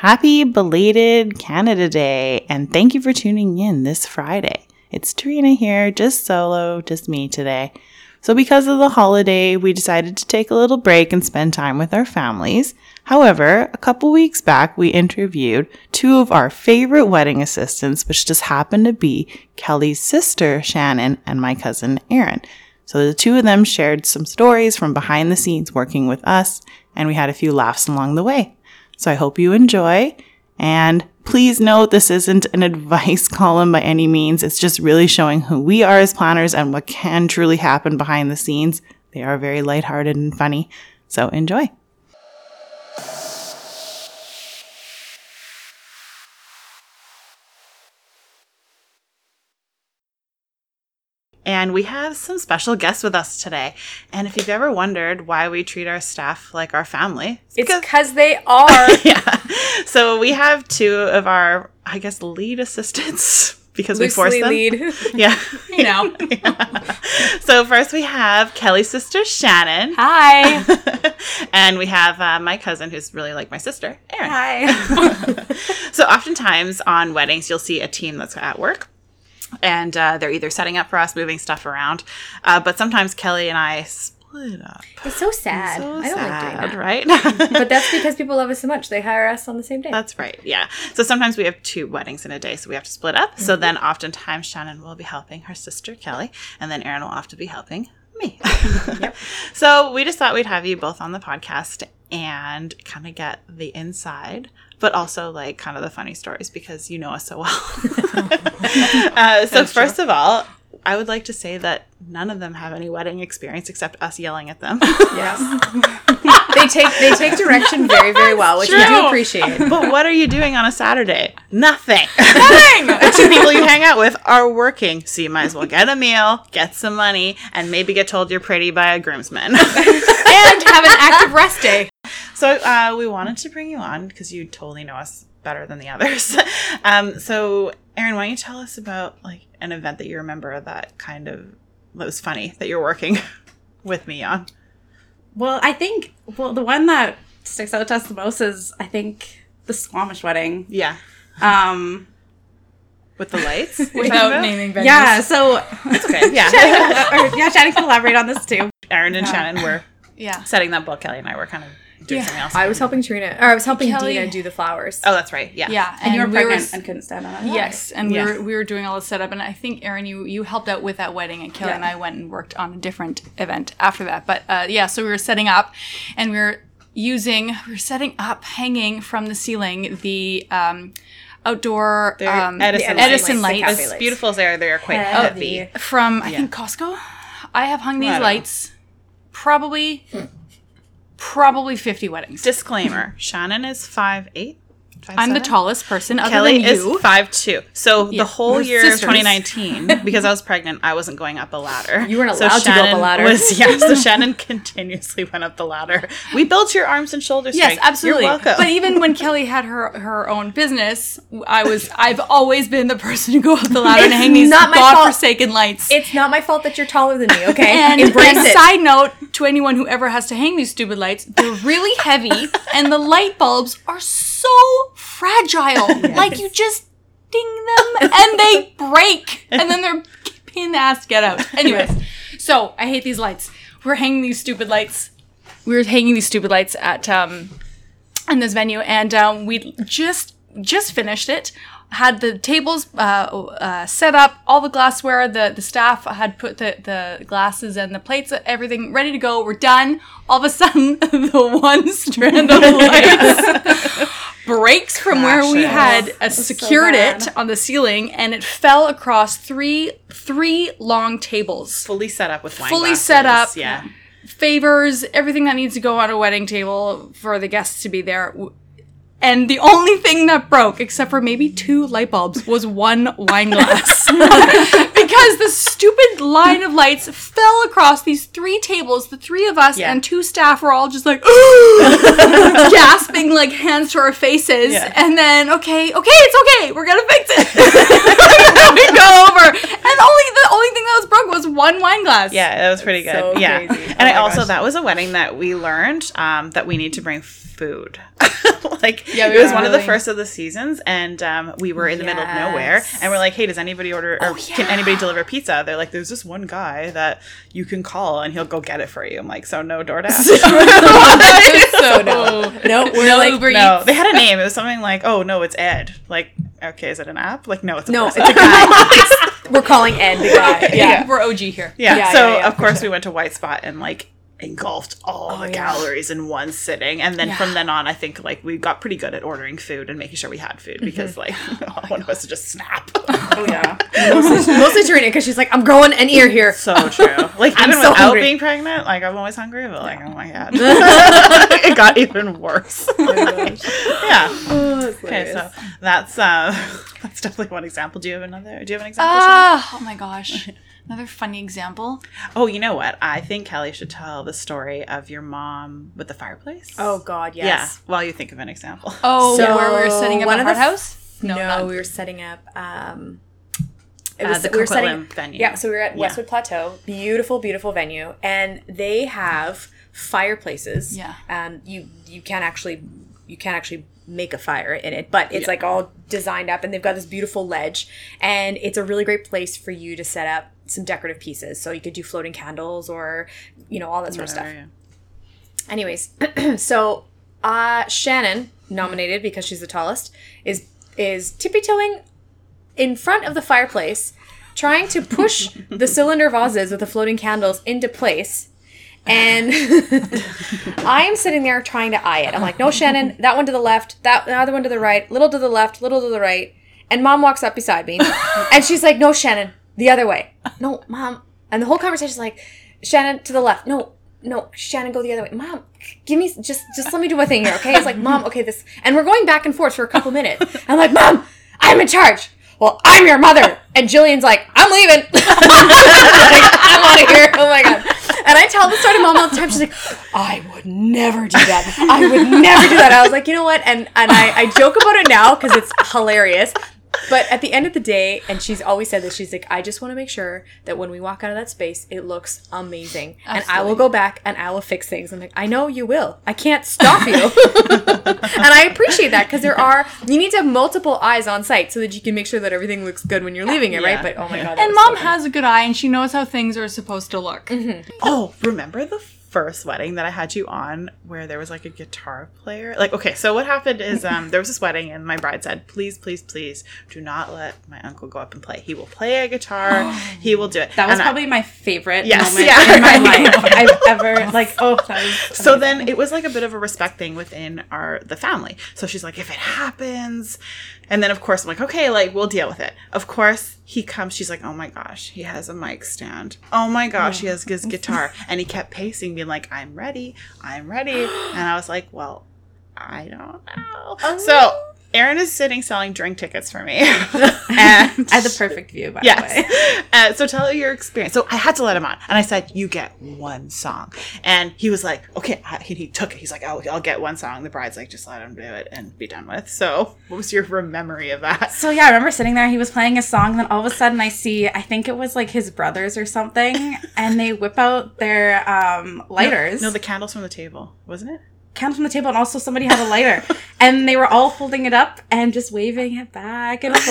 Happy belated Canada Day, and thank you for tuning in this Friday. It's Tarina here, just solo, just me today. So, because of the holiday, we decided to take a little break and spend time with our families. However, a couple weeks back, we interviewed two of our favorite wedding assistants, which just happened to be Kelly's sister, Shannon, and my cousin, Erin. So, the two of them shared some stories from behind the scenes working with us, and we had a few laughs along the way. So I hope you enjoy. And please note this isn't an advice column by any means. It's just really showing who we are as planners and what can truly happen behind the scenes. They are very lighthearted and funny. So enjoy. And we have some special guests with us today. And if you've ever wondered why we treat our staff like our family, it's because they are. yeah. So we have two of our, I guess, lead assistants because we force them. lead. Yeah. you know. Yeah. So first we have Kelly's sister Shannon. Hi. and we have uh, my cousin who's really like my sister, Erin. Hi. So oftentimes on weddings you'll see a team that's at work and uh, they're either setting up for us, moving stuff around. Uh, but sometimes Kelly and I split up. It's so sad. So I don't sad, like doing that. right? But that's because people love us so much. They hire us on the same day. That's right. Yeah. So sometimes we have two weddings in a day, so we have to split up. So Mm-hmm. then oftentimes Shannon will be helping her sister Kelly, and then Erin will have to be helping me. yep. So we just thought we'd have you both on the podcast and kind of get the inside, but also like kind of the funny stories because you know us so well. uh, so first of all, I would like to say that none of them have any wedding experience except us yelling at them. yes. they take they take direction very very well, which we do appreciate. but what are you doing on a Saturday? Nothing. Nothing. the two people you hang out with are working, so you might as well get a meal, get some money, and maybe get told you're pretty by a groomsman. and have an active rest day. so uh, we wanted to bring you on because you totally know us better than the others. um, so, Erin, why don't you tell us about like an event that you remember that kind of that was funny that you're working with me on? Well, I think well the one that sticks out to us the most is I think the Squamish wedding. Yeah, Um with the lights. Without naming venues. yeah, so Okay, yeah. or, yeah, Shannon can elaborate on this too. Erin and Shannon were Yeah. setting that book. Kelly and I were kind of doing Yeah. something else. I was helping Trina, or I was helping Kelly- Dina do the flowers. Oh, that's right. Yeah. Yeah, And, you were we pregnant s- and couldn't stand on it. Yes, and Yeah. we were we were doing all the setup, and I think Erin, you you helped out with that wedding, and Kelly Yeah. and I went and worked on a different event after that. But uh, yeah, so we were setting up, and we were using we were setting up, hanging from the ceiling the um, outdoor um, Edison the Edison lights, the lights, cafe As beautiful as they are, they are quite Heavy. heavy. from I Yeah. think Costco. I have hung these I don't know. lights probably probably fifty weddings. Disclaimer: Shannon is five eight. Five, I'm the tallest person other Kelly than is you. five two. So Yeah, the whole we're year sisters. of 2019, because I was pregnant, I wasn't going up a ladder. You weren't So allowed to go up a Shannon ladder. Was, yeah, so Shannon continuously went up the ladder. We built your arms and shoulders. Yes, strength. absolutely. You're welcome. But even when Kelly had her her own business, I was I've always been the person to go up the ladder and hang these not my fault. godforsaken lights. It's not my fault that you're taller than me, okay? and, Embrace and it. side note to anyone who ever has to hang these stupid lights, they're really heavy and the light bulbs are so fragile. Like you just ding them and they break and then they're pain in the ass get out. Anyways, so I hate these lights. We're hanging these stupid lights. We were hanging these stupid lights at um in this venue and um, we just just finished it had the tables uh, uh, set up all the glassware the, the staff had put the, the glasses and the plates everything ready to go we're done all of a sudden the one strand of lights breaks from where we had uh, secured bad. it on the ceiling and it fell across three three long tables fully set up with wine Fully glasses. set up. Yeah. favors, everything that needs to go on a wedding table for the guests to be there. And the only thing that broke, except for maybe two light bulbs, was one wine glass. because the stupid line of lights fell across these three tables. The three of us Yeah. and two staff were all just like gasping, like hands to our faces. Yeah. And then, okay, okay, it's okay. We're gonna fix it. we go over, and and only the only thing that was broke was one wine glass. Yeah, that was pretty good. so yeah, crazy. and Oh I also gosh. that was a wedding that we learned um, that we need to bring food. like Yeah, it was one of the first of the seasons, and um, we were in the middle of nowhere, and we're like, "Hey, does anybody order or Oh, can anybody deliver pizza?" They're like, "There's this one guy that you can call, and he'll go get it for you." I'm like, "So no DoorDash." so no. No, we're no like, Uber no, Eats. they had a name. It was something like, "Oh no, it's Ed." Like, okay, is it an app? Like, no, it's a no, person. it's a guy. we're calling Ed the guy. Yeah. Yeah. We're OG here. Yeah. Yeah, so yeah, yeah, of course we went to White Spot and like engulfed all the yeah. calories in one sitting, and then Yeah. from then on, I think like we got pretty good at ordering food and making sure we had food because like one of us would just snap. Oh yeah. Mostly, mostly Serena because she's like, I'm growing an ear here. so true. Like I'm even so without hungry. being pregnant, like I'm always hungry, but like oh my god, it got even worse. yeah. Okay, so that's uh that's definitely one example. Do you have another? Do you have an example? Shannon? Ah, oh my gosh. Another funny example. Oh, you know what? I think Kelly should tell the story of your mom with the fireplace. Oh God, yes. Yeah, while you think of an example. Oh, So, where we were setting up one a of the hard f- house? No, not- we were setting up. Um, it Uh, the we were setting venue. Yeah, so we were at Yeah. Westwood Plateau, beautiful, beautiful venue, and they have fireplaces. Yeah. Um, you you can't actually you can't actually make a fire in it, but it's like all designed up, and they've got this beautiful ledge, and it's a really great place for you to set up some decorative pieces. So you could do floating candles or you know all that sort of stuff. Yeah. Anyways, so uh, Shannon, nominated because she's the tallest, is is tippy toeing in front of the fireplace, trying to push the cylinder vases with the floating candles into place. And I am sitting there trying to eye it. I'm like, no, Shannon, that one to the left, that the other one to the right, little to the left, little to the right. And mom walks up beside me and she's like, no, Shannon, the other way. No, mom. And the whole conversation's like, Shannon to the left. No, no, Shannon, go the other way. Mom, give me just just let me do my thing here, okay? It's like, Mom, okay, this and we're going back and forth for a couple minutes. I'm like, Mom, I'm in charge. Well, I'm your mother. And Jillian's like, I'm leaving. like, I'm out of here. Oh my god. And I tell the story to mom all the time. She's like, I would never do that. I would never do that. I was like, you know what? And and I, I joke about it now because it's hilarious. But at the end of the day, and she's always said this, she's like, I just want to make sure that when we walk out of that space, it looks amazing. And I will go back and I will fix things. I'm like, I know you will. I can't stop you. and I appreciate that because there are, you need to have multiple eyes on site so that you can make sure that everything looks good when you're leaving it, Yeah. right? But oh my God. And mom so has a good eye and she knows how things are supposed to look. Mm-hmm. Oh, remember the first wedding that I had you on where there was like a guitar player? Like, okay, so what happened is um, there was this wedding and my bride said, please, please, please do not let my uncle go up and play. He will play a guitar. he will do it. That was And I- probably my favorite Yes, moment yeah. in my life I've ever like. Oh, that was so then it was like a bit of a respect thing within our the family so she's like if it happens and then of course i'm like okay like we'll deal with it of course he comes she's like oh my gosh he has a mic stand. Oh my gosh he has his guitar. And he kept pacing being like i'm ready i'm ready. And i was like well i don't know. Oh so Erin is sitting selling drink tickets for me. and I had the perfect view. By the way. Yes. Uh, so tell your experience. So I had to let him on, and I said, "You get one song," and he was like, "Okay." I, he, he took it. He's like, "I'll, I'll get one song." The bride's like, "Just let him do it and be done with." So, what was your memory of that? So yeah, I remember sitting there. He was playing a song. Then all of a sudden, I see. I think it was like his brothers or something, and they whip out their um, lighters. No, the candles from the table, wasn't it? Candles from the table, and also somebody had a lighter, and they were all holding it up and just waving it back and forth.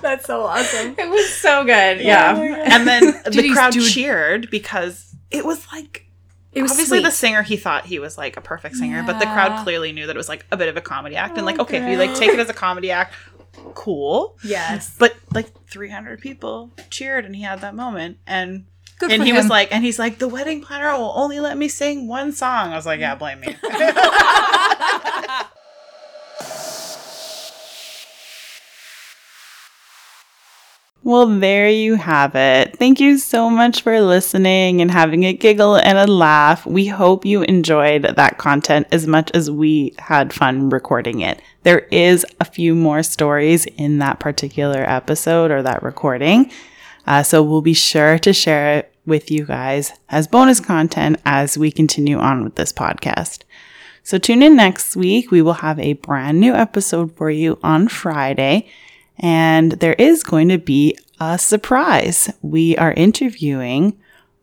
That's so awesome. it was so good. Yeah. Oh and then the Did crowd do- cheered because it was like. It was Obviously, sweet. the singer he thought he was like a perfect singer, but the crowd clearly knew that it was like a bit of a comedy act. and oh, like, okay, if you like take it as a comedy act, cool. yes. But like 300 people cheered, and he had that moment, and Good and he was like, and he's like, the wedding planner will only let me sing one song. I was like, yeah, blame me. Well, there you have it. Thank you so much for listening and having a giggle and a laugh. We hope you enjoyed that content as much as we had fun recording it. There is a few more stories in that particular episode or that recording. Uh, so we'll be sure to share it with you guys as bonus content as we continue on with this podcast. So tune in next week. We will have a brand new episode for you on Friday. And there is going to be a surprise. We are interviewing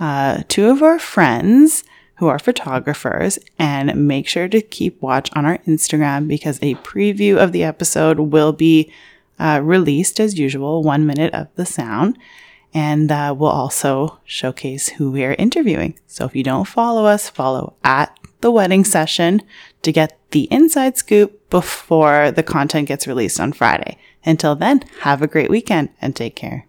uh, two of our friends who are photographers and make sure to keep watch on our Instagram because a preview of the episode will be uh, released as usual, one minute of the sound. And uh, we'll also showcase who we are interviewing. So if you don't follow us, follow at the wedding session to get the inside scoop before the content gets released on Friday. Until then, have a great weekend and take care.